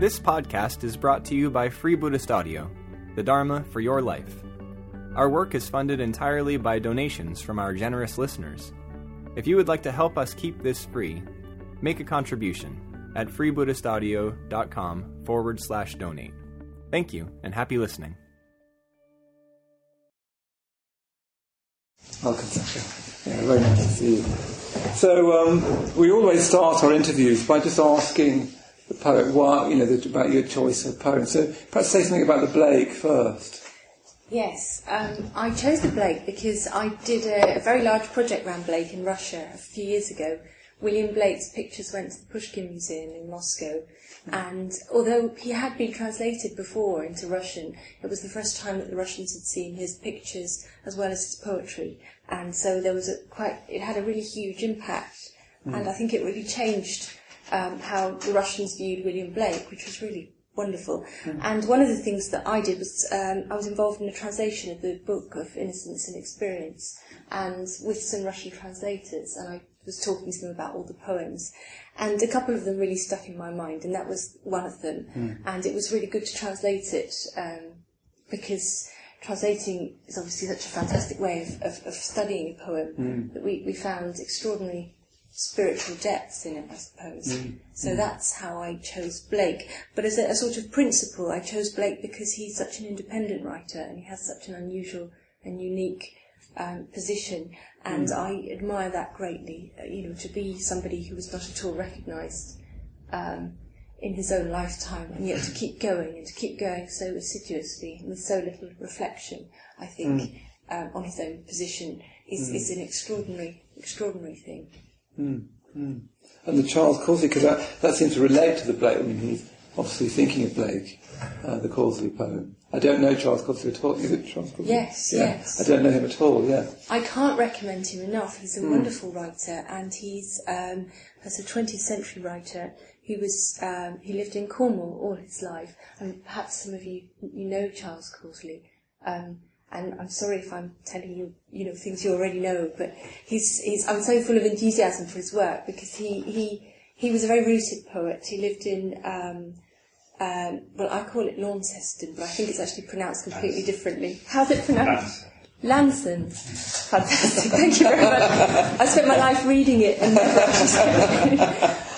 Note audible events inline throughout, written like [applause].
This podcast is brought to you by Free Buddhist Audio, the Dharma for your life. Our work is funded entirely by donations from our generous listeners. If you would like to help us keep this free, make a contribution at freebuddhistaudio.com forward slash donate. Thank you and happy listening. Welcome, Sasha. Yeah, very nice to see you. So um, we always start our interviews by just asking the poet why, you know, the, about your choice of poem. So perhaps say something about the Blake first. Yes, um, I chose the Blake because I did a, a, very large project around Blake in Russia a few years ago. William Blake's pictures went to the Pushkin Museum in Moscow, and although he had been translated before into Russian, it was the first time that the Russians had seen his pictures as well as his poetry, and so there was a quite it had a really huge impact, mm. and I think it really changed um, how the Russians viewed William Blake, which was really wonderful. Mm. And one of the things that I did was um, I was involved in a translation of the book of Innocence and Experience, and with some Russian translators, and I was talking to them about all the poems. And a couple of them really stuck in my mind, and that was one of them. Mm. And it was really good to translate it um, because translating is obviously such a fantastic way of, of, of studying a poem mm. that we, we found extraordinary spiritual depths in it, I suppose. Mm. So mm. that's how I chose Blake. But as a, a, sort of principle, I chose Blake because he's such an independent writer and he has such an unusual and unique um, position. And mm. I admire that greatly, uh, you know, to be somebody who was not at all recognised um, in his own lifetime and yet to keep [laughs] going and to keep going so assiduously and with so little reflection, I think, mm. um, on his own position is, mm. is an extraordinary, extraordinary thing. Mm, mm. And the Charles Causley, because that, that seems to relate to the Blake. I mean, he's obviously thinking of Blake, uh, the Causley poem. I don't know Charles Causley at all. Is it Charles Causley? Yes, yeah. yes. I don't know him at all. Yeah. I can't recommend him enough. He's a mm. wonderful writer, and he's um, as a 20th century writer. He was um, he lived in Cornwall all his life, and perhaps some of you you know Charles Causley. Um, and I'm sorry if I'm telling you, you know, things you already know, but he's, he's, I'm so full of enthusiasm for his work because he, he, he was a very rooted poet. He lived in, um, um, well, I call it Launceston, but I think it's actually pronounced completely differently. How's it pronounced? Lansons. Fantastic. Thank you very much. I spent my life reading it and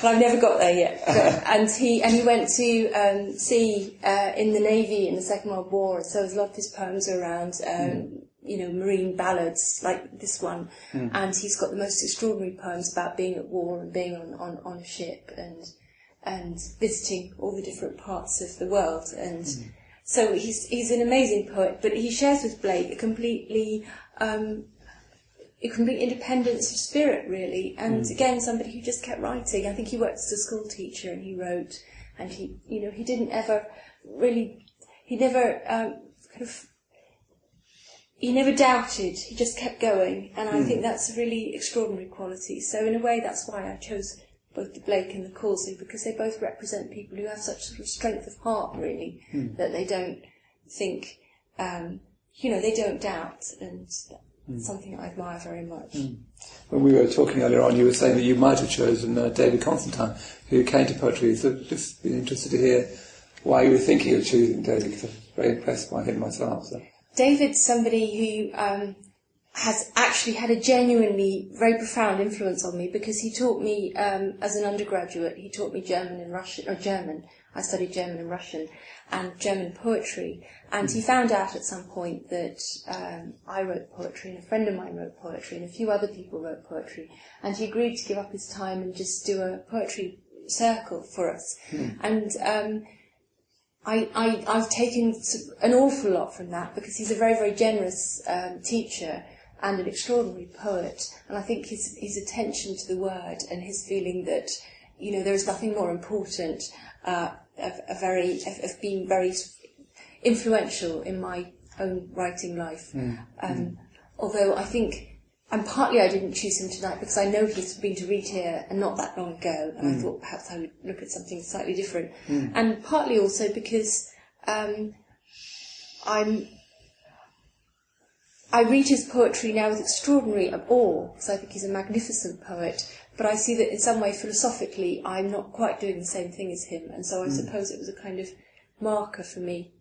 I've never got there yet. But, and he and he went to um, sea uh, in the navy in the Second World War, so a lot of his poems are around. Um, mm. You know, marine ballads like this one, mm. and he's got the most extraordinary poems about being at war and being on, on, on a ship and and visiting all the different parts of the world and. Mm so he's, he's an amazing poet, but he shares with Blake a completely, um, a complete independence of spirit, really. And mm. again, somebody who just kept writing. I think he worked as a school teacher and he wrote, and he, you know, he didn't ever really, he never um, kind of, he never doubted. He just kept going, and I mm. think that's a really extraordinary quality. So in a way, that's why I chose both the Blake and the Causley because they both represent people who have such sort of strength of heart, really, mm. that they don't think, um, you know, they don't doubt, and mm. something I admire very much. Mm. When we were talking earlier on, you were saying that you might have chosen uh, David Constantine, who came to poetry. So just be interested to hear why you were thinking of choosing David, because I'm very impressed by him myself. So. David's somebody who um, has actually had a genuinely very profound influence on me because he taught me um, as an undergraduate. He taught me German and Russian, or German. I studied German and Russian, and German poetry. And he found out at some point that um, I wrote poetry, and a friend of mine wrote poetry, and a few other people wrote poetry. And he agreed to give up his time and just do a poetry circle for us. Mm. And um, I, I, I've taken an awful lot from that because he's a very, very generous um, teacher and an extraordinary poet. And I think his, his attention to the word and his feeling that, you know, there is nothing more important, uh, of, of, very, of, of, being very influential in my own writing life. Mm. Um, mm. Although I think, and partly I didn't choose him tonight because I know he's been to read here and not that long ago, and mm. I thought perhaps I would look at something slightly different. Mm. And partly also because um, I'm I read his poetry now with extraordinary awe, because I think he's a magnificent poet, but I see that in some way philosophically I'm not quite doing the same thing as him, and so I suppose it was a kind of marker for me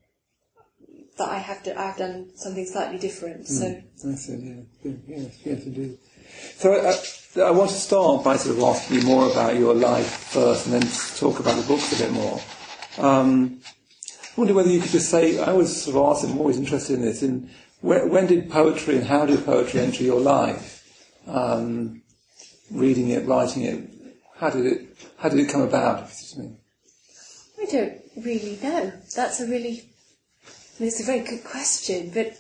that I have to I've done something slightly different. So I see, yeah. yeah. Yes, yes, indeed. So uh, I want to start by sort of asking you more about your life first and then talk about the books a bit more. Um, I wonder whether you could just say, I was sort of ask, I'm always interested in this, in when, when did poetry and how did poetry enter your life? Um, reading it, writing it, how did it, how did it come about? if you I mean? I don't really know. That's a really it's a very good question, but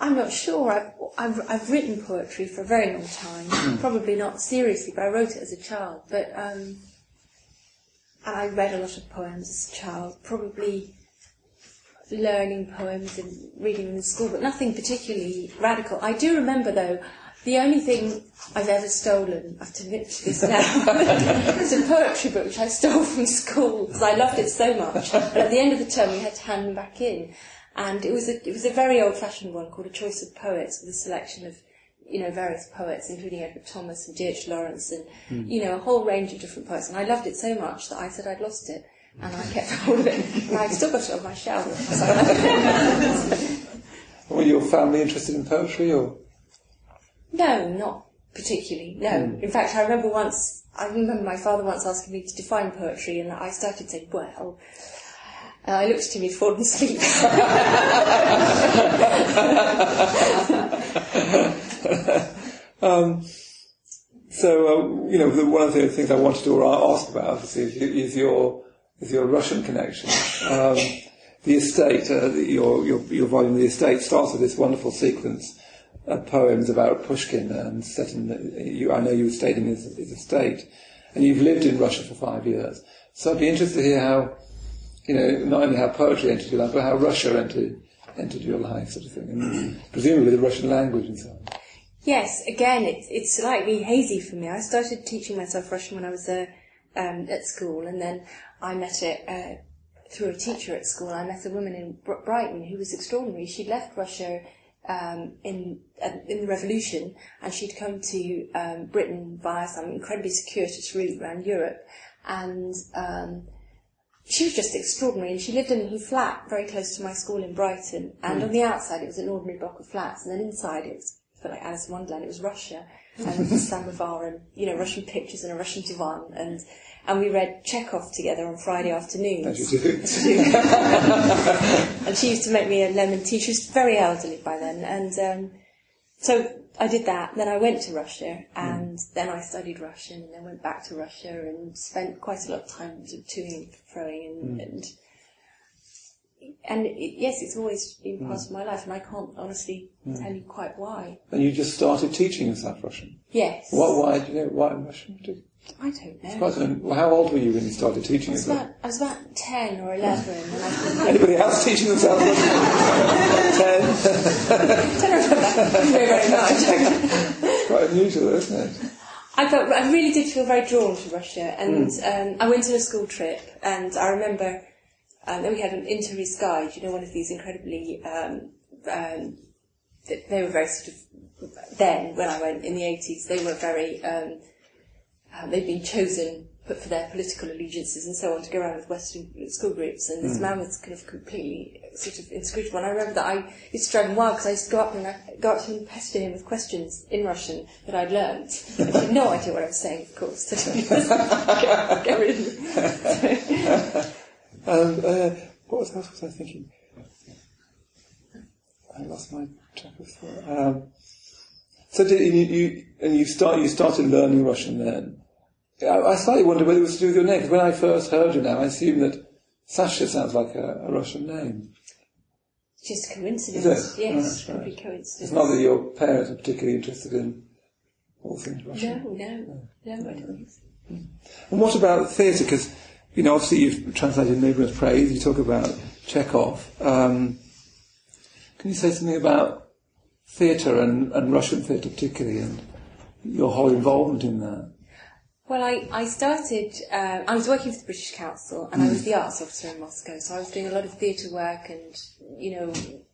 I'm not sure. I've, I've, I've written poetry for a very long time, probably not seriously, but I wrote it as a child. But um, and I read a lot of poems as a child, probably learning poems and reading them in school, but nothing particularly radical. I do remember though. The only thing I've ever stolen, I have to admit to this now, [laughs] is a poetry book which I stole from school because I loved it so much. And at the end of the term, we had to hand them back in and it was a it was a very old fashioned one called a choice of poets with a selection of you know various poets including Edward Thomas and D.H. Lawrence and mm. you know a whole range of different poets and I loved it so much that I said I'd lost it and I kept [laughs] hold of it and I've still got it on my shelf. So. [laughs] Were your family interested in poetry or? No, not particularly. No. Mm. In fact, I remember once I remember my father once asking me to define poetry and I started saying, well, and I looked at him, he'd fallen asleep. [laughs] um, so, uh, you know, one of the things I wanted to ask about is, is your is your Russian connection. Um, the estate, uh, your, your, your volume, The Estate, starts with this wonderful sequence of poems about Pushkin and set in the, you, I know you stayed in his, his estate, and you've lived in Russia for five years. So I'd be interested to hear how you know, not only how poetry entered your life, but how Russia entered entered your life, sort of thing, and presumably the Russian language and so on. Yes, again, it's it's slightly hazy for me. I started teaching myself Russian when I was uh, um, at school, and then I met it uh, through a teacher at school. I met a woman in Br- Brighton who was extraordinary. She'd left Russia um, in uh, in the revolution, and she'd come to um, Britain via some incredibly circuitous route around Europe, and um, she was just extraordinary, and she lived in a flat very close to my school in Brighton. And mm. on the outside, it was an ordinary block of flats, and then inside, it was felt like Alice in Wonderland. It was Russia, and a samovar, and you know, Russian pictures, and a Russian divan, and and we read Chekhov together on Friday afternoons. As you do. [laughs] and she used to make me a lemon tea. She was very elderly by then, and um, so I did that. Then I went to Russia, and mm. then I studied Russian, and then went back to Russia and spent quite a lot of time sort of toing and throwing, and mm. and, and it, yes, it's always been part mm. of my life, and I can't honestly mm. tell you quite why. And you just started teaching yourself Russian. Yes. What? Why? You know why Russian? I don't know. Quite, well, how old were you when you started teaching I was, about, I was about 10 or 11. [laughs] Anybody else teaching themselves? [laughs] 10? 10 or 11. Very, very much. quite unusual, isn't it? I felt I really did feel very drawn to Russia, and mm. um, I went on a school trip, and I remember um, then we had an Intourist guide, you know, one of these incredibly um, um, they were very sort of then when I went in the 80s, they were very um, um, they'd been chosen put for their political allegiances and so on to go around with Western school groups. And this mm. man was kind of completely sort of inscrutable. And I remember that I used to drive him wild because I used to go up and I go up to him and pester him with questions in Russian that I'd learned. [laughs] I had no idea what I was saying, of course. get, [laughs] get rid of him. [laughs] and uh, what else was I thinking? I lost my track of thought. Um, so did you, you, and you start you started learning Russian then? I, I slightly wonder whether it was to do with your name, because when I first heard your name, I assumed that Sasha sounds like a, a Russian name. Just coincidence, yes, probably right. coincidence. It's not that your parents are particularly interested in all things Russian. No, no, no, no I don't think so. And what about theatre? Because, you know, obviously you've translated Newburn's Praise, you talk about Chekhov. Um, can you say something about theatre and, and Russian theatre particularly and your whole involvement in that? Well, I, I started, uh, I was working for the British Council and mm. I was the arts officer in Moscow, so I was doing a lot of theatre work and, you know,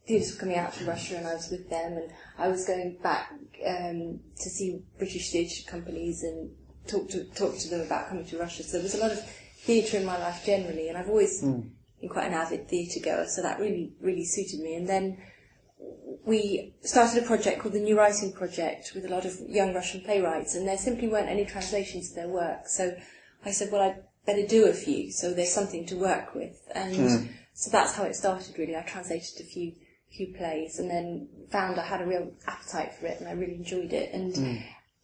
theatres were coming out from Russia and I was with them and I was going back um, to see British theatre companies and talk to talk to them about coming to Russia. So there was a lot of theatre in my life generally, and I've always hmm. been quite an avid theatre goer, so that really really suited me. And then we started a project called the New Writing Project with a lot of young Russian playwrights, and there simply weren't any translations of their work. So I said, well, I'd better do a few, so there's something to work with. And hmm. so that's how it started, really. I translated a few few plays, and then found I had a real appetite for it, and I really enjoyed it. And hmm.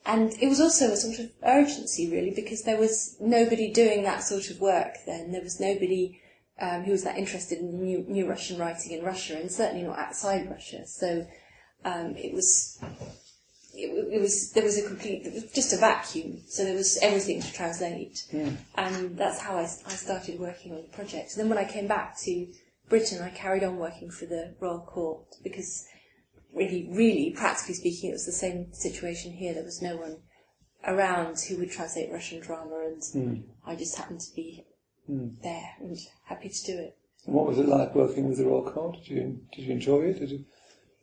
And it was also a sort of urgency, really, because there was nobody doing that sort of work then. There was nobody um, who was that interested in new, new Russian writing in Russia, and certainly not outside Russia. So um, it was. It, it was there was a complete it was just a vacuum so there was everything to translate and that's how I, I started working on the project and then when I came back to Britain I carried on working for the Royal Court because really really practically speaking it was the same situation here there was no one around who would translate Russian drama and I just happened to be there and happy to do it And what was it like working with the Royal Court? Did you did you enjoy it? Did you?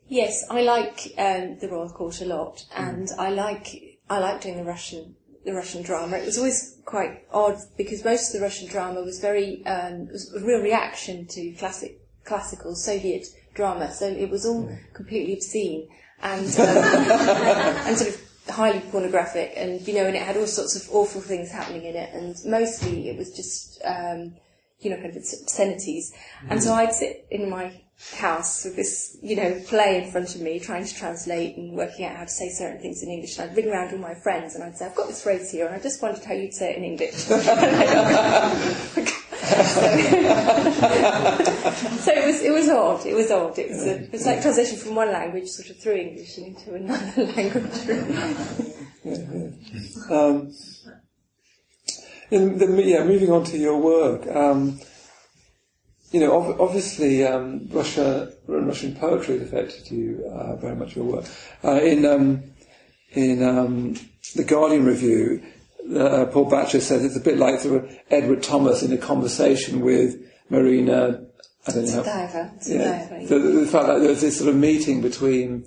Yes, I like um, the Royal Court a lot, and I like I like doing the Russian the Russian drama. It was always quite odd because most of the Russian drama was very um, was a real reaction to classic classical Soviet drama, so it was all completely obscene and um, [laughs] and sort of highly pornographic, and you know, and it had all sorts of awful things happening in it, and mostly it was just. Um, you know, kind of obscenities. And so I'd sit in my house with this, you know, play in front of me, trying to translate and working out how to say certain things in English. And I'd ring around all my friends and I'd say, I've got this phrase here, and I just wondered how you'd say it in English. [laughs] [laughs] so, it was, it was odd. It was odd. It was, a, it was like translation from one language sort of through English into another [laughs] language. Um, in the, yeah, moving on to your work. Um, you know, ob- obviously, um, Russia, Russian poetry has affected you uh, very much. Your work uh, in um, in um, the Guardian review, uh, Paul Batchelor says it's a bit like Edward Thomas in a conversation with Marina. I don't know. How, yeah, the, the fact that there's this sort of meeting between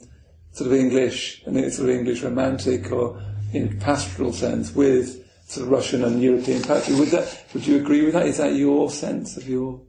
sort of English and it's sort of English romantic or in pastoral sense with sort of Russian and European poetry. Would that? Would you agree with that? Is that your sense of your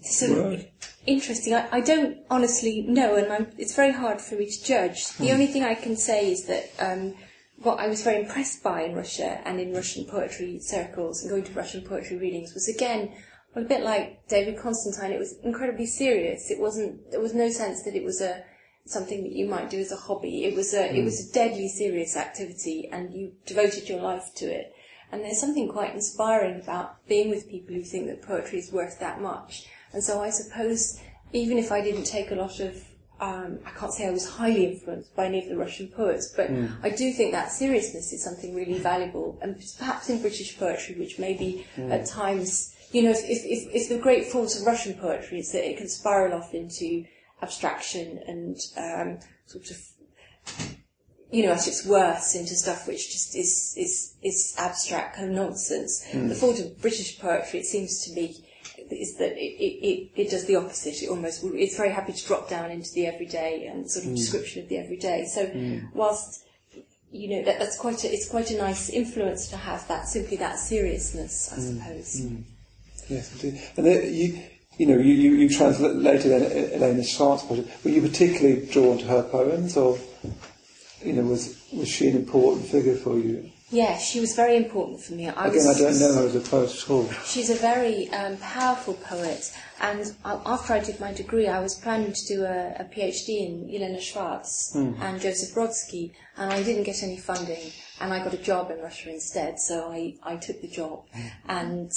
So interesting. I, I don't honestly know, and I'm, it's very hard for me to judge. The only thing I can say is that um, what I was very impressed by in Russia and in Russian poetry circles and going to Russian poetry readings was again well, a bit like David Constantine. It was incredibly serious. It wasn't. There was no sense that it was a something that you might do as a hobby. It was a it was a hmm. deadly serious activity, and you devoted your life to it. And there's something quite inspiring about being with people who think that poetry is worth that much. And so I suppose even if I didn't take a lot of um, I can't say I was highly influenced by any of the Russian poets, but hmm. I do think that seriousness is something really valuable, and perhaps in British poetry, which maybe hmm. at times, you know, if, if, if, if the great fault of Russian poetry is that it can spiral off into abstraction and um, sort of you know, at its worst into stuff which just is is is abstract kind of nonsense. Hmm. The fault of British poetry, it seems to me, is that it, it, it, it does the opposite. It almost it's very happy to drop down into the everyday and sort of hmm. description of the everyday. So hmm. whilst you know that, that's quite a it's quite a nice influence to have that simply that seriousness, I suppose. Yes, indeed. And then you. You know, you, you, you translated Elena- Shvarts project. Were you particularly drawn to her poems, or you know, was was she an important figure for you? Yeah, she was very important for me. I Again, was, I don't know her as a poet at all. She's a very um, powerful poet, and uh, after I did my degree, I was planning to do a, a PhD in Elena Shvarts and Joseph Brodsky, and I didn't get any funding, and I got a job in Russia instead, so I, I took the job, and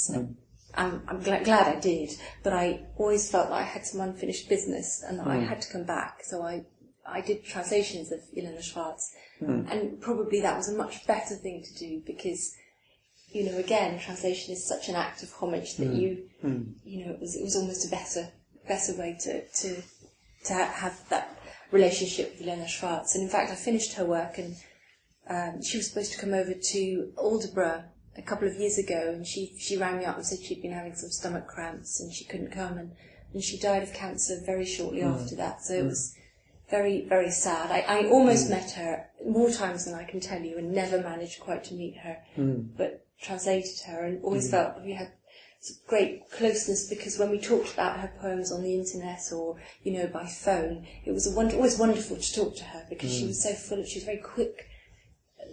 I'm, I'm gla- glad I did, but I always felt that I had some unfinished business, and that I mm. had to come back, so I I did translations of Elena Shvarts, mm. and probably that was a much better thing to do because you know, again, translation is such an act of homage that mm. you, you know, it was it was almost a better better way to to to have that relationship with Elena Shvarts. And in fact, I finished her work, and um, she was supposed to come over to Aldeburgh a couple of years ago, and she she rang me up and said she'd been having some stomach cramps and she couldn't come, and and she died of cancer very shortly mm. after that. So it mm. was very, very sad. I, I almost mm. met her more times than I can tell you and never managed quite to meet her, but translated her and always felt we had great closeness because when we talked about her poems on the internet or, you know, by phone, it was a wonder, always wonderful to talk to her because she was so full of, she was a very quick,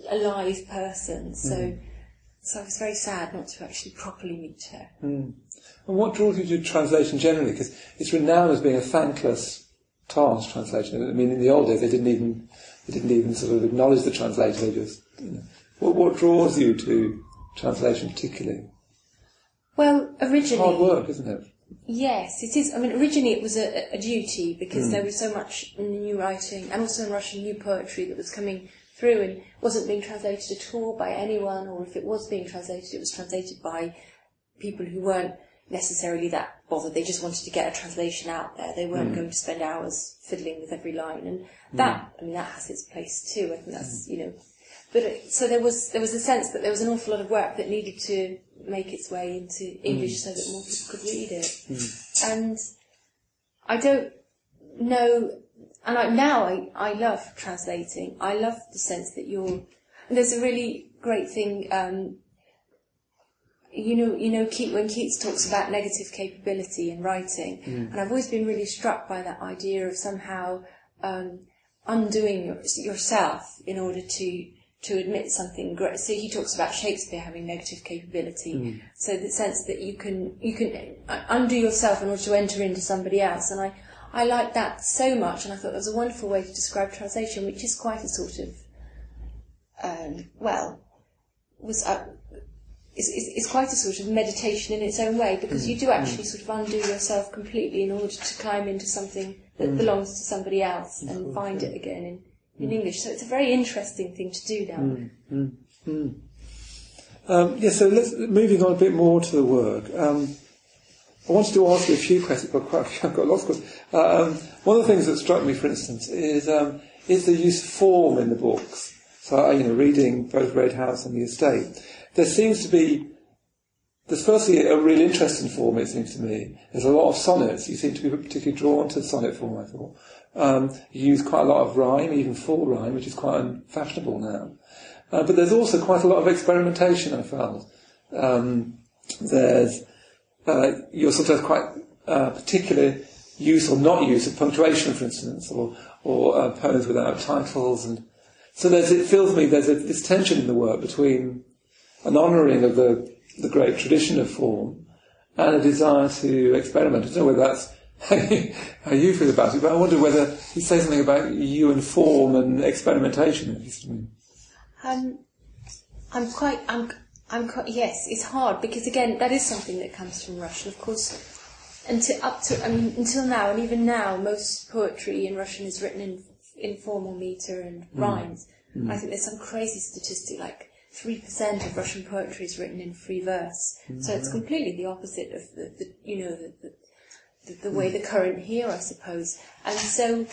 alive person. So, so I was very sad not to actually properly meet her. Hmm. And what draws you to translation generally? Because it's renowned as being a thankless task, translation. I mean, in the old days, they didn't even they didn't even sort of acknowledge the translator. They just, you know. What, what draws you to translation particularly? Well, originally. Hard work, isn't it? Yes, it is. I mean, originally it was a, a duty because hmm. there was so much new writing and also in Russian new poetry that was coming through and wasn't being translated at all by anyone, or if it was being translated, it was translated by people who weren't necessarily that bothered. They just wanted to get a translation out there. They weren't hmm. going to spend hours fiddling with every line, and hmm. that, I mean, that has its place too. I think that's hmm. you know, but it, so there was there was a sense that there was an awful lot of work that needed to make its way into English so that more people could read it, and I don't know. And I, now I, I love translating. I love the sense that you're. And there's a really great thing. Um, you know, you know, Keats, when Keats talks about negative capability in writing, and I've always been really struck by that idea of somehow um, undoing your, yourself in order to to admit something great. So he talks about Shakespeare having negative capability. So the sense that you can you can uh, undo yourself in order to enter into somebody else, and I I liked that so much, and I thought that was a wonderful way to describe translation, which is quite a sort of um, well was. Uh, is, is, is quite a sort of meditation in its own way because you do actually sort of undo yourself completely in order to climb into something that belongs to somebody else and find it again in, in English. So it's a very interesting thing to do now. Um, yeah, so let's, moving on a bit more to the work. Um, I wanted to ask you a few questions, but quite a few, I've got lots of questions. Um, one of the things that struck me, for instance, is, um, is the use of form in the books. So, you know, reading both Red House and The Estate, there seems to be, there's firstly a real interest in form, it seems to me. There's a lot of sonnets. You seem to be particularly drawn to sonnet form, I thought. Um, you use quite a lot of rhyme, even full rhyme, which is quite unfashionable now. Uh, but there's also quite a lot of experimentation, I felt. Um, there's, uh, you're sometimes quite uh, particular use or not use of punctuation, for instance, or, or uh, poems without titles. And so there's, it feels to me there's a, this tension in the work between an honouring of the, the great tradition of form and a desire to experiment. I don't know whether that's [laughs] how you, feel about it, but I wonder whether you say something about you and form and experimentation. At least to me. Um, I'm quite, I'm, I'm quite, yes, it's hard because again, that is something that comes from Russian, of course. Until up to, I mean, until now, and even now, most poetry in Russian is written in in formal meter and mm. rhymes. Mm. I think there's some crazy statistic like three percent of Russian poetry is written in free verse. Mm, so it's completely the opposite of the, the you know, the, the, the, way the current here, I suppose. And so,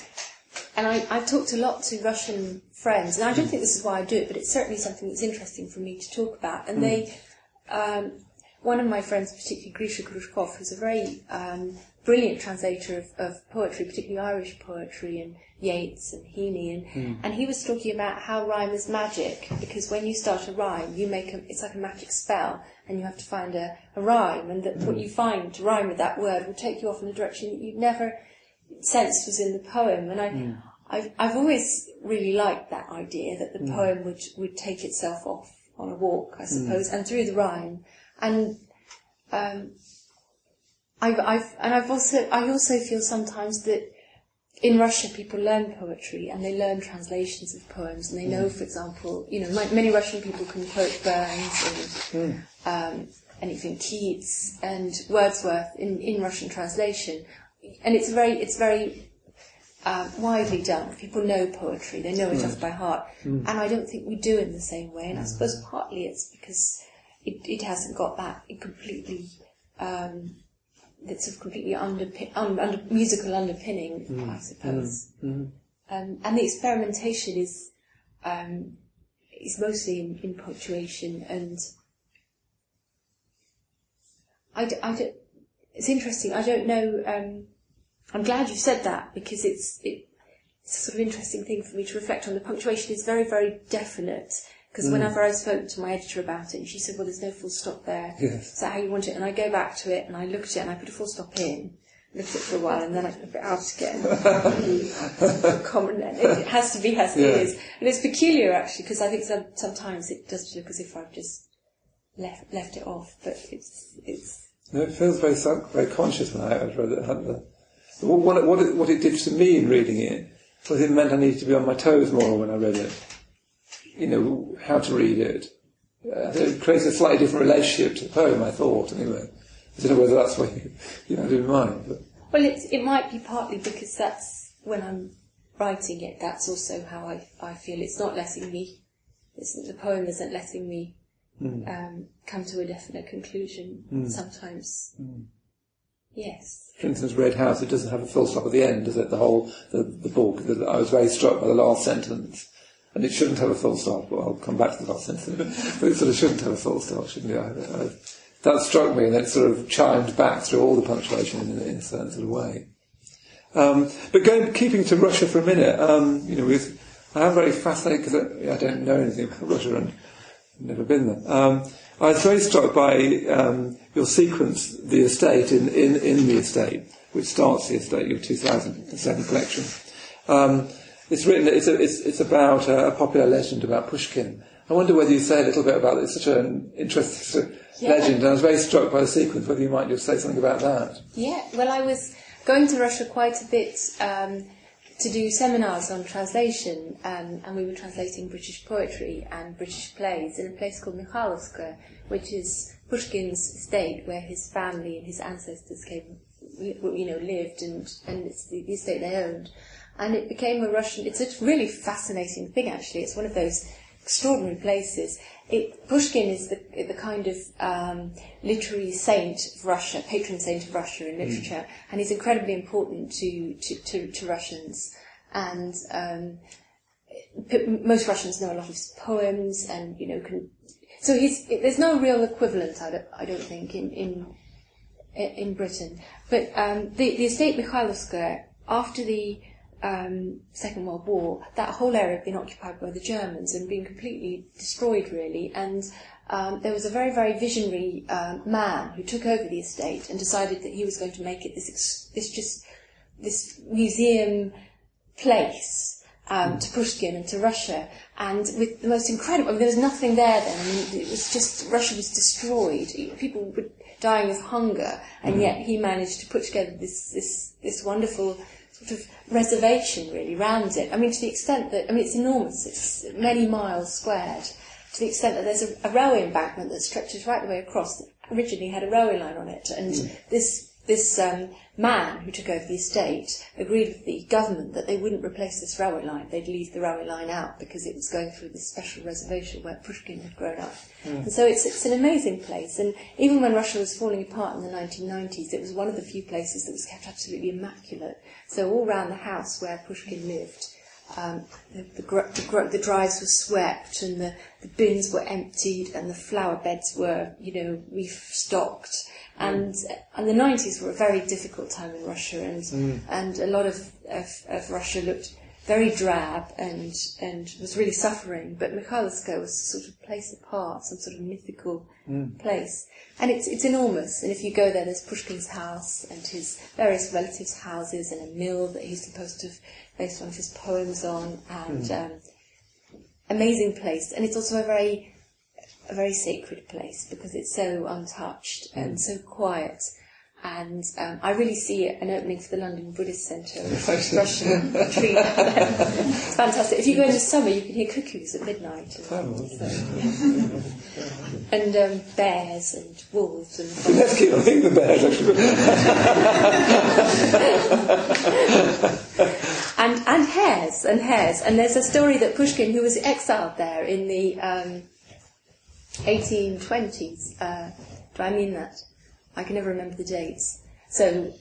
and I, I've talked a lot to Russian friends, and I don't think this is why I do it, but it's certainly something that's interesting for me to talk about. And they, um, one of my friends, particularly Grisha Kruzhkov, who's a very um, brilliant translator of, of poetry, particularly Irish poetry and Yeats and Heaney, and, hmm. and he was talking about how rhyme is magic because when you start a rhyme, you make a, it's like a magic spell, and you have to find a, a rhyme, and that what hmm. you find to rhyme with that word will take you off in a direction that you'd never sensed was in the poem. And I, hmm. I've, I've always really liked that idea that the poem would, would take itself off on a walk, I suppose, and through the rhyme. And um, I've, I've, and I've also, I also feel sometimes that in Russia people learn poetry and they learn translations of poems and they know, for example, you know, ma- many Russian people can quote Burns and um, anything Keats and Wordsworth in, in Russian translation, and it's very, it's very uh, widely done. People know poetry; they know it off by heart, and I don't think we do in the same way. And I suppose partly it's because it, it hasn't got that completely. Um, that's sort of completely underpin, un, under musical underpinning, I suppose. Um, and the experimentation is um, is mostly in, in punctuation, and I, d- I d- it's interesting. I don't know. Um, I'm glad you said that because it's it. it's a sort of interesting thing for me to reflect on. The punctuation is very, very definite. Because Mm. whenever I spoke to my editor about it, and she said, "Well, there's no full stop there. Yes. Is that how you want it?" And I go back to it and I look at it and I put a full stop in, look at it for a while, and then I put it out again. [laughs] Common. It has to be as Yeah. it is, and it's peculiar actually because I think some, sometimes it does look as if I've just left left it off, but it's it's No, it feels very very conscious when I I read it. What what, it, what it did to me in reading it was it meant I needed to be on my toes more when I read it. You know, how to read it. Uh, it creates a slightly different relationship to the poem, I thought, anyway. I don't know whether that's what you, you had in mind. But, Well, it might be partly because that's when I'm writing it. That's also how I, I feel. It's not letting me. It's, the poem isn't letting me um, come to a definite conclusion. Sometimes, yes. for instance, Red House, it doesn't have a full stop at the end, does it? The whole, the, the book. The, I was very struck by the last sentence. And it shouldn't have a full stop. Well, I'll come back to the last sentence. But it sort of shouldn't have a full stop, shouldn't it? I, I, that struck me, and then it sort of chimed back through all the punctuation in, in a certain sort of way. Um, but going, keeping to Russia for a minute, um, you know, with, I am very fascinated because I, I don't know anything about [laughs] Russia and I've never been there. Um, I was very struck by um, your sequence, the estate in, in, in the estate, which starts the estate, your 2007 collection. It's written, it's, a, it's, it's about a, a popular legend about Pushkin. I wonder whether you say a little bit about it. It's such an interesting Yeah. legend, and I was very struck by the sequence, whether you might just say something about that. Yeah, well, I was going to Russia quite a bit um, to do seminars on translation, um, and we were translating British poetry and British plays in a place called Mikhailovskoye, which is Pushkin's estate, where his family and his ancestors came, you know, lived, and and it's the, the estate they owned. And it became a Russian. It's a really fascinating thing, actually. It's one of those extraordinary places. It, Pushkin is the, the kind of um, literary saint of Russia, patron saint of Russia in literature, and he's incredibly important to, to, to, to Russians. And um, p- most Russians know a lot of his poems, and you know, can, so he's, there's no real equivalent, I don't, I don't think, in in, in Britain. But um, the, the estate Mikhailovskoye, after the um, Second World War, that whole area had been occupied by the Germans and been completely destroyed, really. And um, there was a very, very visionary um, man who took over the estate and decided that he was going to make it this, this just this museum place um, to Pushkin and to Russia, and with the most incredible. I mean, there was nothing there then. I mean, it was just Russia was destroyed. People were dying of hunger, and mm. yet he managed to put together this this this wonderful sort of reservation really round it. I mean, to the extent that I mean, it's enormous. It's many miles squared. To the extent that there's a, a railway embankment that stretches right the way across. That originally had a railway line on it, and mm. this this um, man who took over the estate agreed with the government that they wouldn't replace this railway line. They'd leave the railway line out because it was going through this special reservation where Pushkin had grown up. And so it's, it's an amazing place. And even when Russia was falling apart in the 1990s, it was one of the few places that was kept absolutely immaculate. So all round the house where Pushkin lived, um, the, the, gr- the, gr- the drives were swept and the, the bins were emptied and the flower beds were, you know, restocked. And and the 90s were a very difficult time in Russia, and mm. and a lot of, of, of Russia looked very drab and and was really suffering. But Mikhailovskoye was a sort of place apart, some sort of mythical mm. place, and it's it's enormous. And if you go there, there's Pushkin's house and his various relatives' houses and a mill that he's supposed to have based one of his poems on, and mm. um, amazing place. And it's also a very a very sacred place because it's so untouched and so quiet. And um, I really see an opening for the London Buddhist Centre, [laughs] a Russian retreat. it's [laughs] fantastic. If you go in the summer, you can hear cuckoos at midnight. And, so, [laughs] and um, bears and wolves and Let's keep on thinking the bears, actually. and and hares and hares. And there's a story that Pushkin, who was exiled there in the um, 1820s, uh, do I mean that? I can never remember the dates. So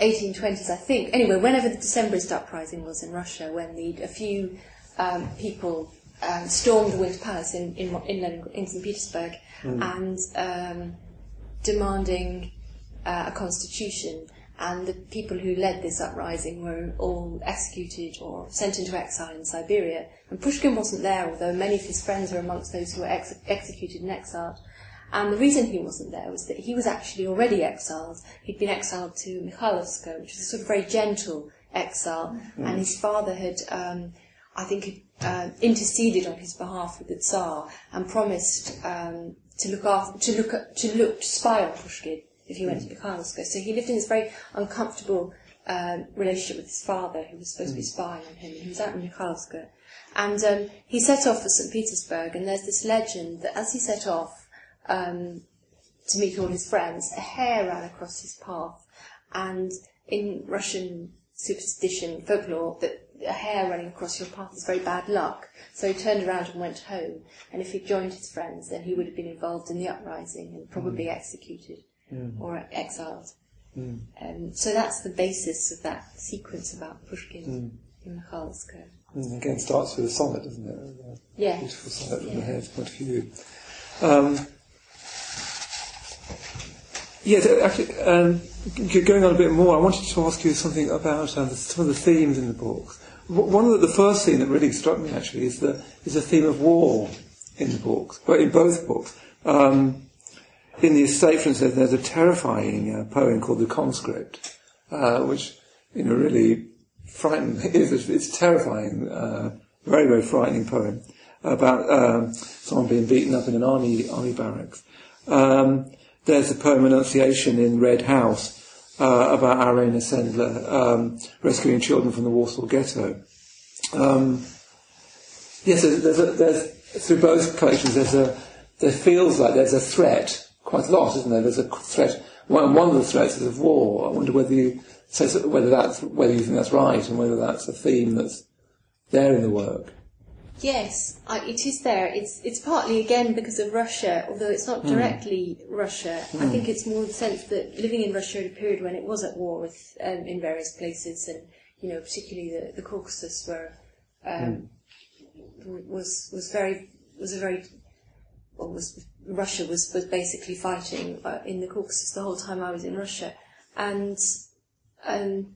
1820s, I think. Anyway, whenever the Decembrist uprising was in Russia, when the, a few um, people um, stormed the Winter Palace in in, in, in St. Petersburg and um, demanding uh, a constitution. And the people who led this uprising were all executed or sent into exile in Siberia. And Pushkin wasn't there, although many of his friends were amongst those who were ex- executed and exiled. And the reason he wasn't there was that he was actually already exiled. He'd been exiled to Mikhailovskoye, which was a sort of very gentle exile, mm. and his father had, um, I think, uh, interceded on his behalf with the Tsar and promised um, to look after, to look, to look, to spy on Pushkin if he went to Mikhailovskoye. So he lived in this very uncomfortable um, relationship with his father, who was supposed to be mm. spying on him. and He was out in Mikhailovskoye. And um, he set off for St. Petersburg, and there's this legend that as he set off um, to meet all his friends, a hare ran across his path. And in Russian superstition, folklore, that a hare running across your path is very bad luck. So he turned around and went home. And if he'd joined his friends, then he would have been involved in the uprising and probably mm. executed mm. or exiled. Mm. Um, so that's the basis of that sequence about Pushkin mm. in Mikhailovskoye. Mm, again, starts with a sonnet, doesn't it? A yeah. Beautiful sonnet from yeah. the hare's point of view. Um, yeah, actually, um, going on a bit more, I wanted to ask you something about uh, some of the themes in the book. One of the, the, first theme that really struck me actually is the is the theme of war in the books, but in both books. Um, in the estate, for instance, there's a terrifying uh, poem called The Conscript, uh, which, you know, really frightened me. [laughs] It's, it's terrifying, uh, very, very frightening poem about um, someone being beaten up in an army army barracks. Um, there's a poem Annunciation in Red House uh, about Irena Sendler um, rescuing children from the Warsaw Ghetto. Um, yes, there's, a, there's, through both collections, there's a there feels like there's a threat quite a lot, isn't there? There's a threat. One, one of the threats is of war. I wonder whether you say whether that's whether you think that's right and whether that's a theme that's there in the work. Yes, I, it is there. It's it's partly again because of Russia, although it's not hmm. directly mm. Russia. Mm. I hmm. think it's more the sense that living in Russia at a period when it was at war with um, in various places, and you know particularly the, the Caucasus, where um, mm. was was very was a very was Russia was, was basically fighting uh, in the Caucasus the whole time I was in Russia, and um,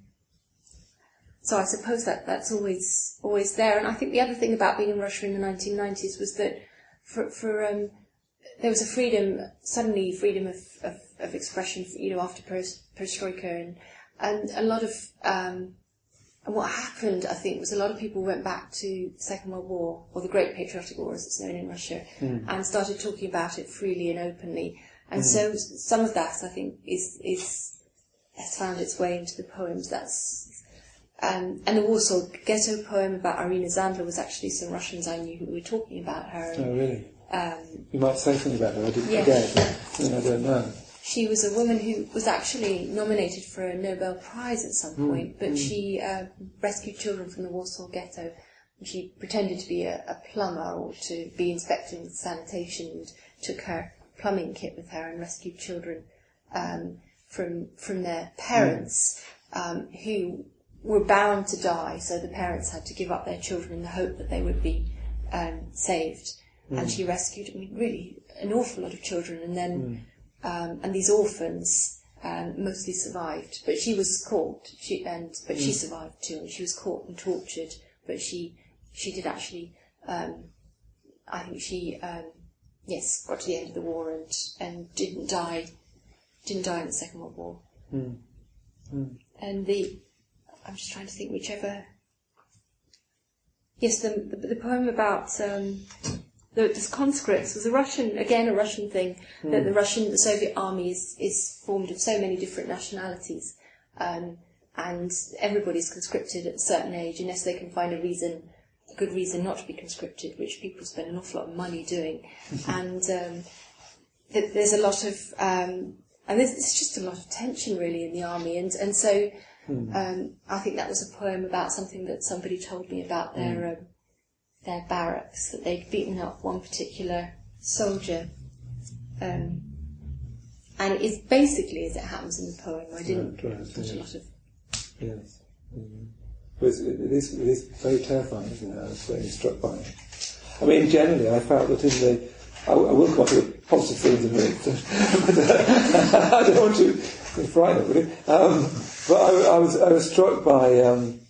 so I suppose that that's always always there. And I think the other thing about being in Russia in the 1990s was that for, for um, there was a freedom suddenly freedom of, of, of expression, you know, after perestroika, and and a lot of um, and what happened, I think, was a lot of people went back to the Second World War, or the Great Patriotic War as it's known in Russia, mm. and started talking about it freely and openly. And mm. so some of that, I think, is, is, has found its way into the poems. That's, um, and the Warsaw Ghetto poem about Irena Sendler was actually some Russians I knew who were talking about her. Oh, really? Um, you might say something about her. I didn't forget. I don't know she was a woman who was actually nominated for a Nobel Prize at some hmm. point, but mm. she uh, rescued children from the Warsaw Ghetto. She pretended to be a, a, plumber or to be inspecting sanitation and took her plumbing kit with her and rescued children um, from from their parents um, who were bound to die. So the parents had to give up their children in the hope that they would be um, saved. And hmm. she rescued, I mean, really an awful lot of children, and then hmm um, and these orphans um, mostly survived. But she was caught, she, and but mm. she survived too. And she was caught and tortured, but she she did actually. Um, I think she um, yes got to the end of the war and and didn't die didn't die in the Second World War. Mm. Mm. And the I'm just trying to think whichever. Yes, the the, the poem about um, the, conscripts was a Russian, again a Russian thing, mm. that the Russian, the Soviet army is, is formed of so many different nationalities, um, and everybody's conscripted at a certain age unless they can find a reason, a good reason not to be conscripted, which people spend an awful lot of money doing, [laughs] and um, th- there's a lot of, um, and there's, there's, just a lot of tension really in the army, and and so. Mm. Um, I think that was a poem about something that somebody told me about their mm. Their barracks, that they'd beaten up one particular soldier. Um, and it is basically as it happens in the poem. I didn't right, right, put yeah. a lot of. Yes. Mm-hmm. Well, it, is, it is very terrifying, isn't it? I was very struck by it. I mean, generally, I felt that in the. I, I will come to the positive things in a minute, but uh, [laughs] I don't want to It's frightening, really. Um, but I, I, was I was struck by um,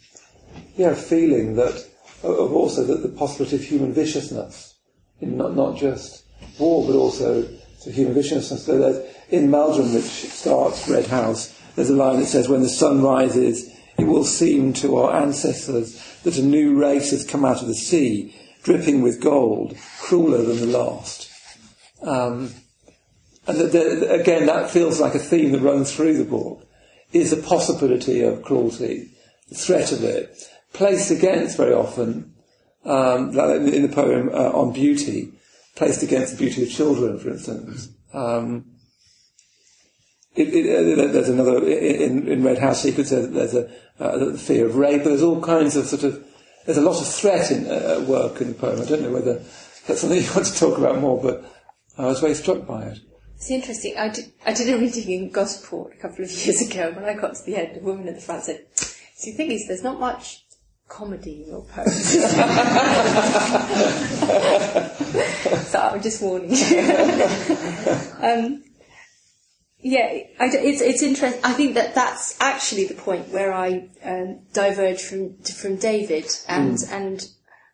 yeah, a feeling that of also that the possibility of human viciousness, in not not just war, but also to human viciousness. So there's in Maldron, which starts Red House, there's a line that says, "When the sun rises, it will seem to our ancestors that a new race has come out of the sea, dripping with gold, crueler than the last." Um, and the, the, again, that feels like a theme that runs through the book, is the possibility of cruelty, the threat of it, placed against very often, um, in the poem uh, on beauty, placed against the beauty of children, for instance. Um, it, it, uh, there's another in, in Red House sequence. There's a uh, the fear of rape, there's all kinds of sort of there's a lot of threat in uh, work in the poem. I don't know whether that's something [laughs] you want to talk about more, but I was very struck by it. It's interesting. I did, I did a reading in Gosport a couple of [laughs] years ago. And when I got to the end, a woman at the front said, "See, the thing is, there's not much comedy in your poems." [laughs] so I'm just warning you. [laughs] um, yeah, I, it's it's interesting. I think that that's actually the point where I um, diverge from from David, and mm. and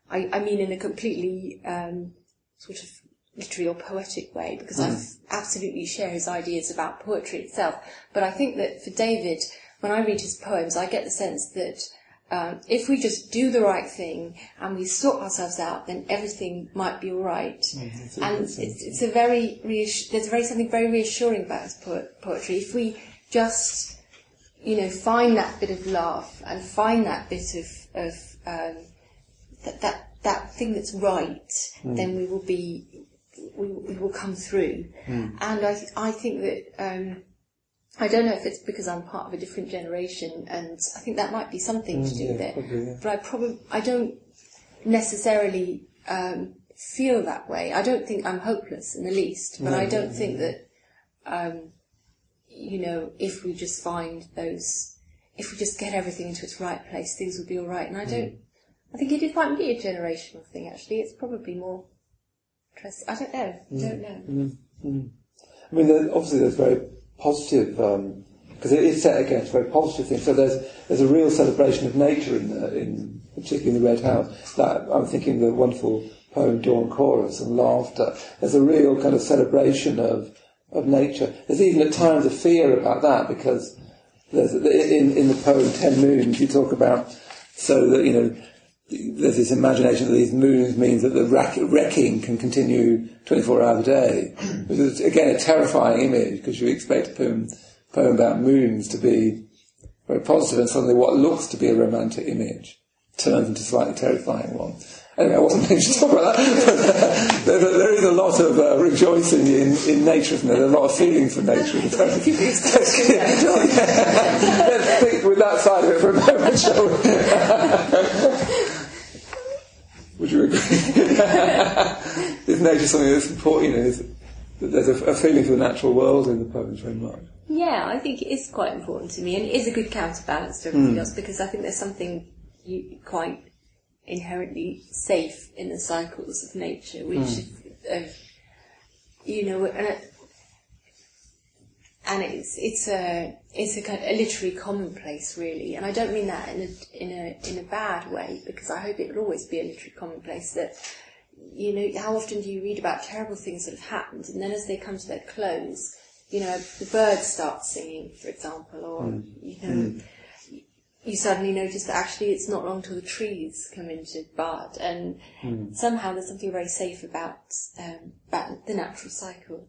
I, I mean in a completely um, sort of literary or poetic way because mm. I absolutely share his ideas about poetry itself. But I think that for David, when I read his poems, I get the sense that um, if we just do the right thing and we sort ourselves out, then everything might be all right. Mm, and it's, it's, a very reass- there's very something very reassuring about his po- poetry. If we just, you know, find that bit of laugh and find that bit of, of um, that, that that thing that's right, mm. then we will be we, we will come through. Mm. And I, th- I think that, um, I don't know if it's because I'm part of a different generation, and I think that might be something mm, to do yeah, with it. Probably, yeah. But I probably, I don't necessarily um, feel that way. I don't think I'm hopeless in the least, but no, I don't no, think no. that, um, you know, if we just find those, if we just get everything into its right place, things will be all right. And I mm. don't. Mm. I think it might be a generational thing. Actually, it's probably more I don't know. I mm. don't know. Mm. Mm. I mean, obviously, there's very positive because um, it is set against very positive things. So there's there's a real celebration of nature in the, in particularly in the Red House. That I'm thinking the wonderful poem Dawn Chorus and Laughter. There's a real kind of celebration of of nature. There's even at times a fear about that because in in the poem Ten Moons you talk about so that you know there's this imagination that these moons means that the wrecking can continue 24 hours a day. [clears throat] Which is, again, a terrifying image because you expect a poem, poem about moons to be very positive and suddenly what looks to be a romantic image turns into a slightly terrifying one. Anyway, I wasn't going to talk about that. [laughs] there, there is a lot of uh, rejoicing in, in nature, isn't there? There's a lot of feelings for nature. [laughs] [laughs] Let's stick with that side of it for a moment, shall we? Would you agree? [laughs] Isn't nature something that's important? You know, is, there's a, a, feeling for the natural world in the poems very much. Yeah, I think it is quite important to me, and it is a good counterbalance to everything mm. else because I think there's something you, quite inherently safe in the cycles of nature, which, mm. uh, you know, and and it's it's a it's a kind of a literary commonplace really, and I don't mean that in a in a in a bad way because I hope it will always be a literary commonplace that you know how often do you read about terrible things that have happened and then as they come to their close, you know the birds start singing, for example, or mm. you know. Mm. You suddenly notice that actually it's not long till the trees come into bud, and mm. somehow there's something very safe about um, about the natural cycle.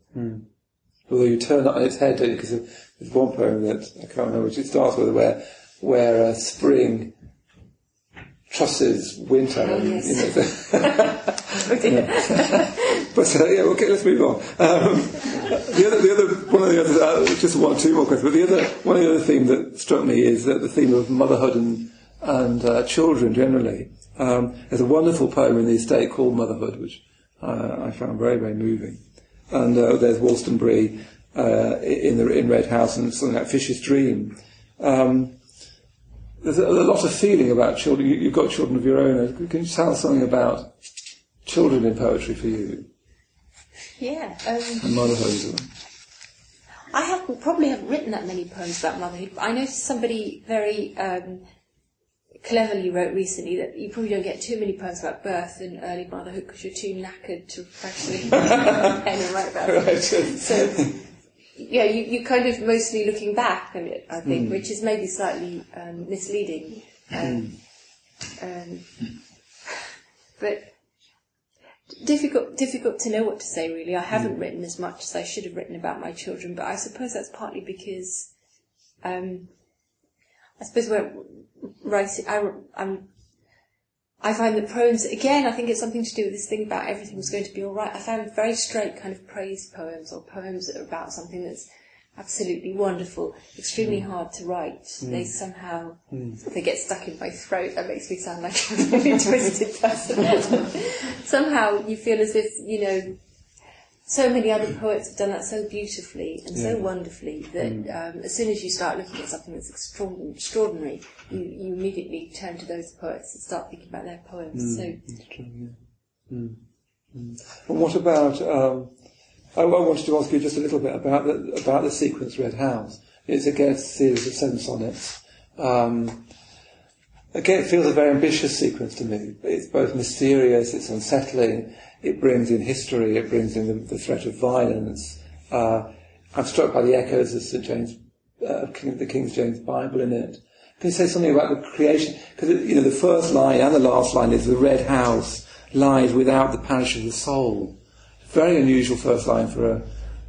Although you turn it on its head, because there's one poem that I can't remember which it starts with, where where uh, spring trusses winter. Oh, yes. you know, [laughs] [laughs] but uh, yeah, okay, let's move on. Um, the other, the other, one of the other, uh, just one, two more questions. But the other, one of the other themes that struck me is that the theme of motherhood and and uh, children generally. Um, there's a wonderful poem in the estate called Motherhood, which uh, I found very, very moving and uh, there's Wolstonbury uh, in the in Red House and something like Fisher's Dream. Um, there's a, lot of feeling about children. You, have got children of your own. Can you tell us something about children in poetry for you? Yeah. Um, and motherhood. I haven't probably haven't written that many poems about motherhood. I noticed somebody very um, cleverly wrote recently that you probably don't get too many poems about birth and early motherhood because you're too knackered to actually [laughs] pen and write about it. So, yeah, you, you kind of mostly looking back on it, I think, which is maybe slightly um, misleading. Um, um, but difficult, difficult to know what to say. Really, I haven't written as much as I should have written about my children, but I suppose that's partly because, um, I suppose when writing, I, I'm, I find that poems again. I think it's something to do with this thing about everything was going to be all right. I found very straight kind of praise poems or poems that are about something that's absolutely wonderful, extremely hmm. hard to write. Hmm. They somehow hmm. they get stuck in my throat. That makes me sound like a [laughs] really twisted person. [laughs] [laughs] somehow you feel as if you know. So many other poets have done that so beautifully and so wonderfully that um, as soon as you start looking at something that's extraordinary, you, you immediately turn to those poets and start thinking about their poems. So That's true, yeah. Mm. Mm. And what about? Um, I, I wanted to ask you just a little bit about the about the sequence Red House. It's again a series of seven sonnets. Um, again, it feels a very ambitious sequence to me. It's both mysterious, it's unsettling. It brings in history. It brings in the, the threat of violence. Uh, I'm struck by the echoes of St James, uh, King, the King James Bible in it. Can you say something about the creation? Because you know the first line and the last line is the red house lies without the parish of the soul. Very unusual first line for a,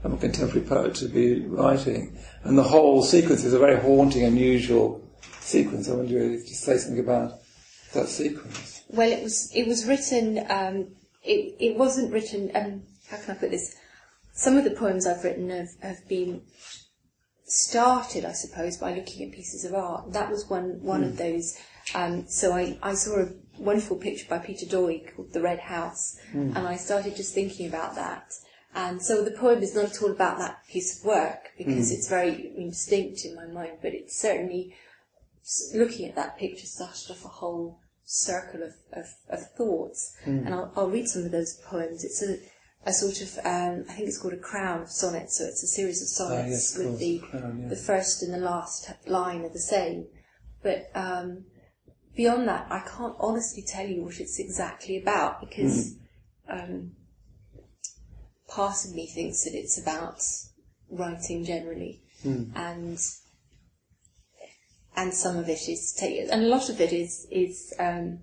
a contemporary poet to be writing, and the whole sequence is a very haunting, unusual sequence. I wonder if you could just say something about that sequence. Well, it was it was written. Um, it it wasn't written. Um, how can I put this? Some of the poems I've written have, have been started, I suppose, by looking at pieces of art. That was one one of those. Um, so I, I saw a wonderful picture by Peter Doig called The Red House, and I started just thinking about that. And so the poem is not at all about that piece of work because it's very indistinct in my mind, but it's certainly looking at that picture started off a whole circle of, of, of thoughts. And I'll, I'll read some of those poems. It's a, a sort of, um, I think it's called a crown of sonnets, so it's a series of sonnets yes, of with the, crown, yeah. the first and the last line are the same. But um, beyond that, I can't honestly tell you what it's exactly about because um, part of me thinks that it's about writing generally, and and some of it is taken, and a lot of it is is um,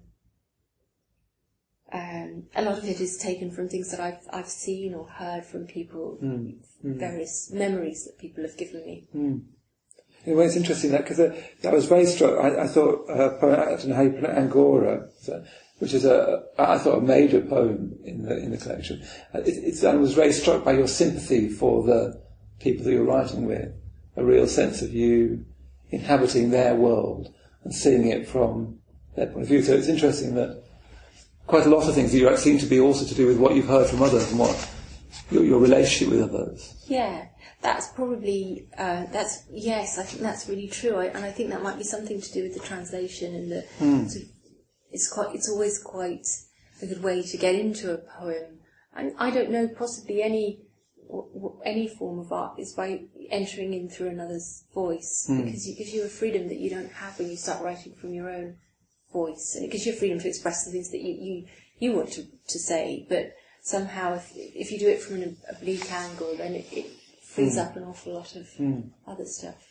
um, a lot of it is taken from things that I've I've seen or heard from people, various memories that people have given me. In a way, it's interesting that because I was very struck. I, I thought her poem, I don't know how you pronounce Angora, so, which is a I thought a major poem in the in the collection. Uh, It, it's, I was very struck by your sympathy for the people that you're writing with, a real sense of you inhabiting their world and seeing it from their point of view. So it's interesting that quite a lot of things that you write seem to be also to do with what you've heard from others and what your, your relationship with others. Yeah, that's probably uh, that's yes, I think that's really true, I, and I think that might be something to do with the translation and the. Sort of, it's quite. It's always quite a good way to get into a poem, and I don't know, possibly any any form of art is by entering in through another's voice. Hmm. Because it gives you a freedom that you don't have when you start writing from your own voice, and it gives you a freedom to express the things that you you, you want to, to say, but somehow if if you do it from an oblique angle, then it, it frees hmm. up an awful lot of hmm. other stuff.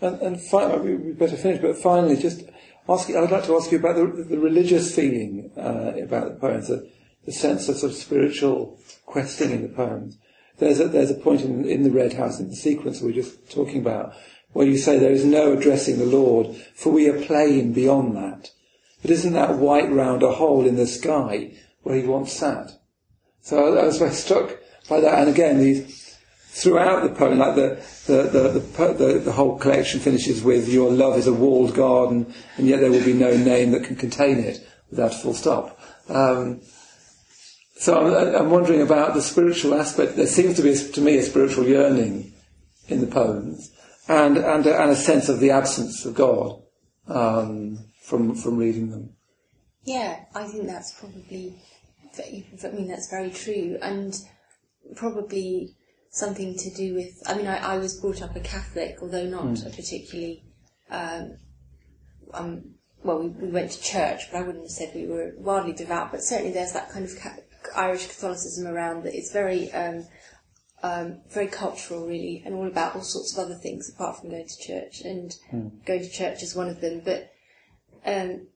And, and finally, uh, we we better finish, but finally, just ask, I would like to ask you about the, the religious feeling uh, about the poems, the, the sense of sort of spiritual questing in the poems. There's a, there's a point in, in the Red House, in the sequence we're just talking about, where you say there is no addressing the Lord, for we are plain beyond that. But isn't that white round a hole in the sky where he once sat? So I, I was very struck by that. And again, these throughout the poem, like the the, the, the, the the whole collection finishes with "Your love is a walled garden, and yet there will be no name that can contain it," without a full stop. Um, so I'm, I'm wondering about the spiritual aspect. There seems to be, to me, a spiritual yearning in the poems, and and a, and a sense of the absence of God um, from from reading them. Yeah, I think that's probably. I mean, that's very true, and probably something to do with. I mean, I, I was brought up a Catholic, although not a particularly. Um, um, well, we, we went to church, but I wouldn't have said we were wildly devout. But certainly, there's that kind of ca- Irish Catholicism around that it's very, um, um, very cultural, really, and all about all sorts of other things apart from going to church. And going to church is one of them. But um,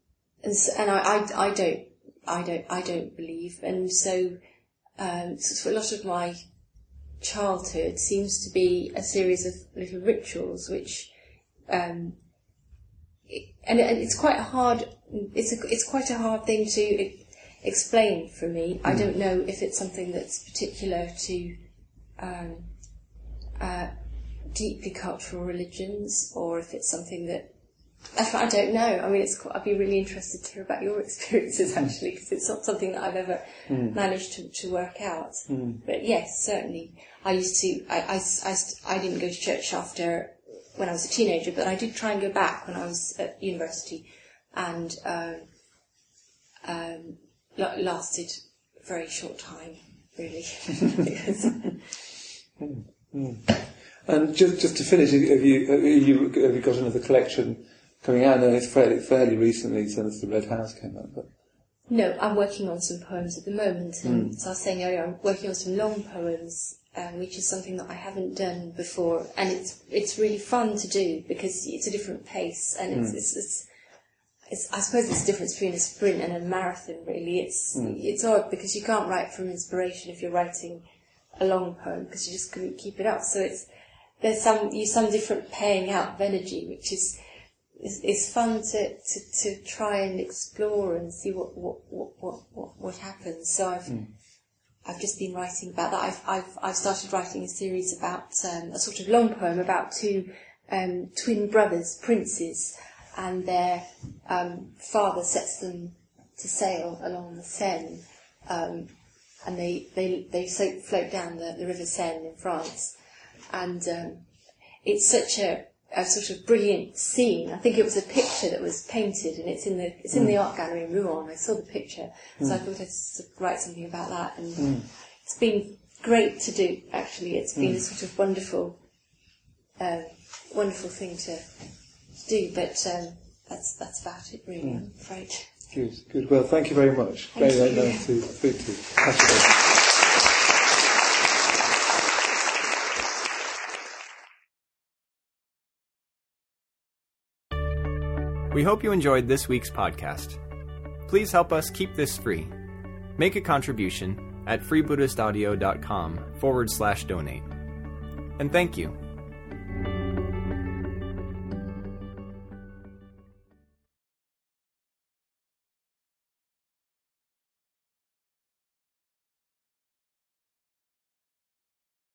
and, s and I, I, I don't, I don't, I don't believe, and so, um, so a lot of my childhood seems to be a series of little rituals which um, it- and, and it's quite a hard it's a, it's quite a hard thing to explain for me I don't know if it's something that's particular to um, uh, deeply cultural religions or if it's something that I [laughs] I don't know. I mean, it's. quite- I'd be really interested to hear about your [laughs] experiences actually, because it's not something that I've ever managed to, to work out. But yes, certainly, I used to. I, I, I, I didn't go to church after when I was a teenager, but I did try and go back when I was at university, and um, um, lasted a very short time, really. Because- [laughs] And just, just to finish, have you, have you, have you got another collection coming out? I know it's fairly, fairly recently since the Red House came out, but No, I'm working on some poems at the moment. And so I was saying earlier, I'm working on some long poems, um, which is something that I haven't done before, and it's it's really fun to do because it's a different pace, and it's, it's, it's, it's I suppose it's the difference between a sprint and a marathon. Really, it's it's odd because you can't write from inspiration if you're writing a long poem because you just couldn't keep it up. So it's there's some you some different paying out of energy, which is it's, it's fun to, to, to try and explore and see what what, what, what, what, what happens. So I've I've just been writing about that. I've I've, I've started writing a series about um, a sort of long poem about two um, twin brothers, princes, and their um, father sets them to sail along the Seine, um, and they they they so, float down the, the River Seine in France, and um, it's such a, a sort of brilliant scene. I think it was a picture that was painted, and it's in the it's in the art gallery in Rouen. I saw the sure. so I thought I'd write something about that. And it's been great to do. Actually, it's been a sort of wonderful, um, wonderful thing to do. But um, that's that's about it, really. I'm afraid. good, good. Well, thank you very much. Thank very, very you. nice to speak to you. Fascinating. We hope you enjoyed this week's podcast. Please help us keep this free. Make a contribution at freebuddhistaudio.com forward slash donate. And thank you.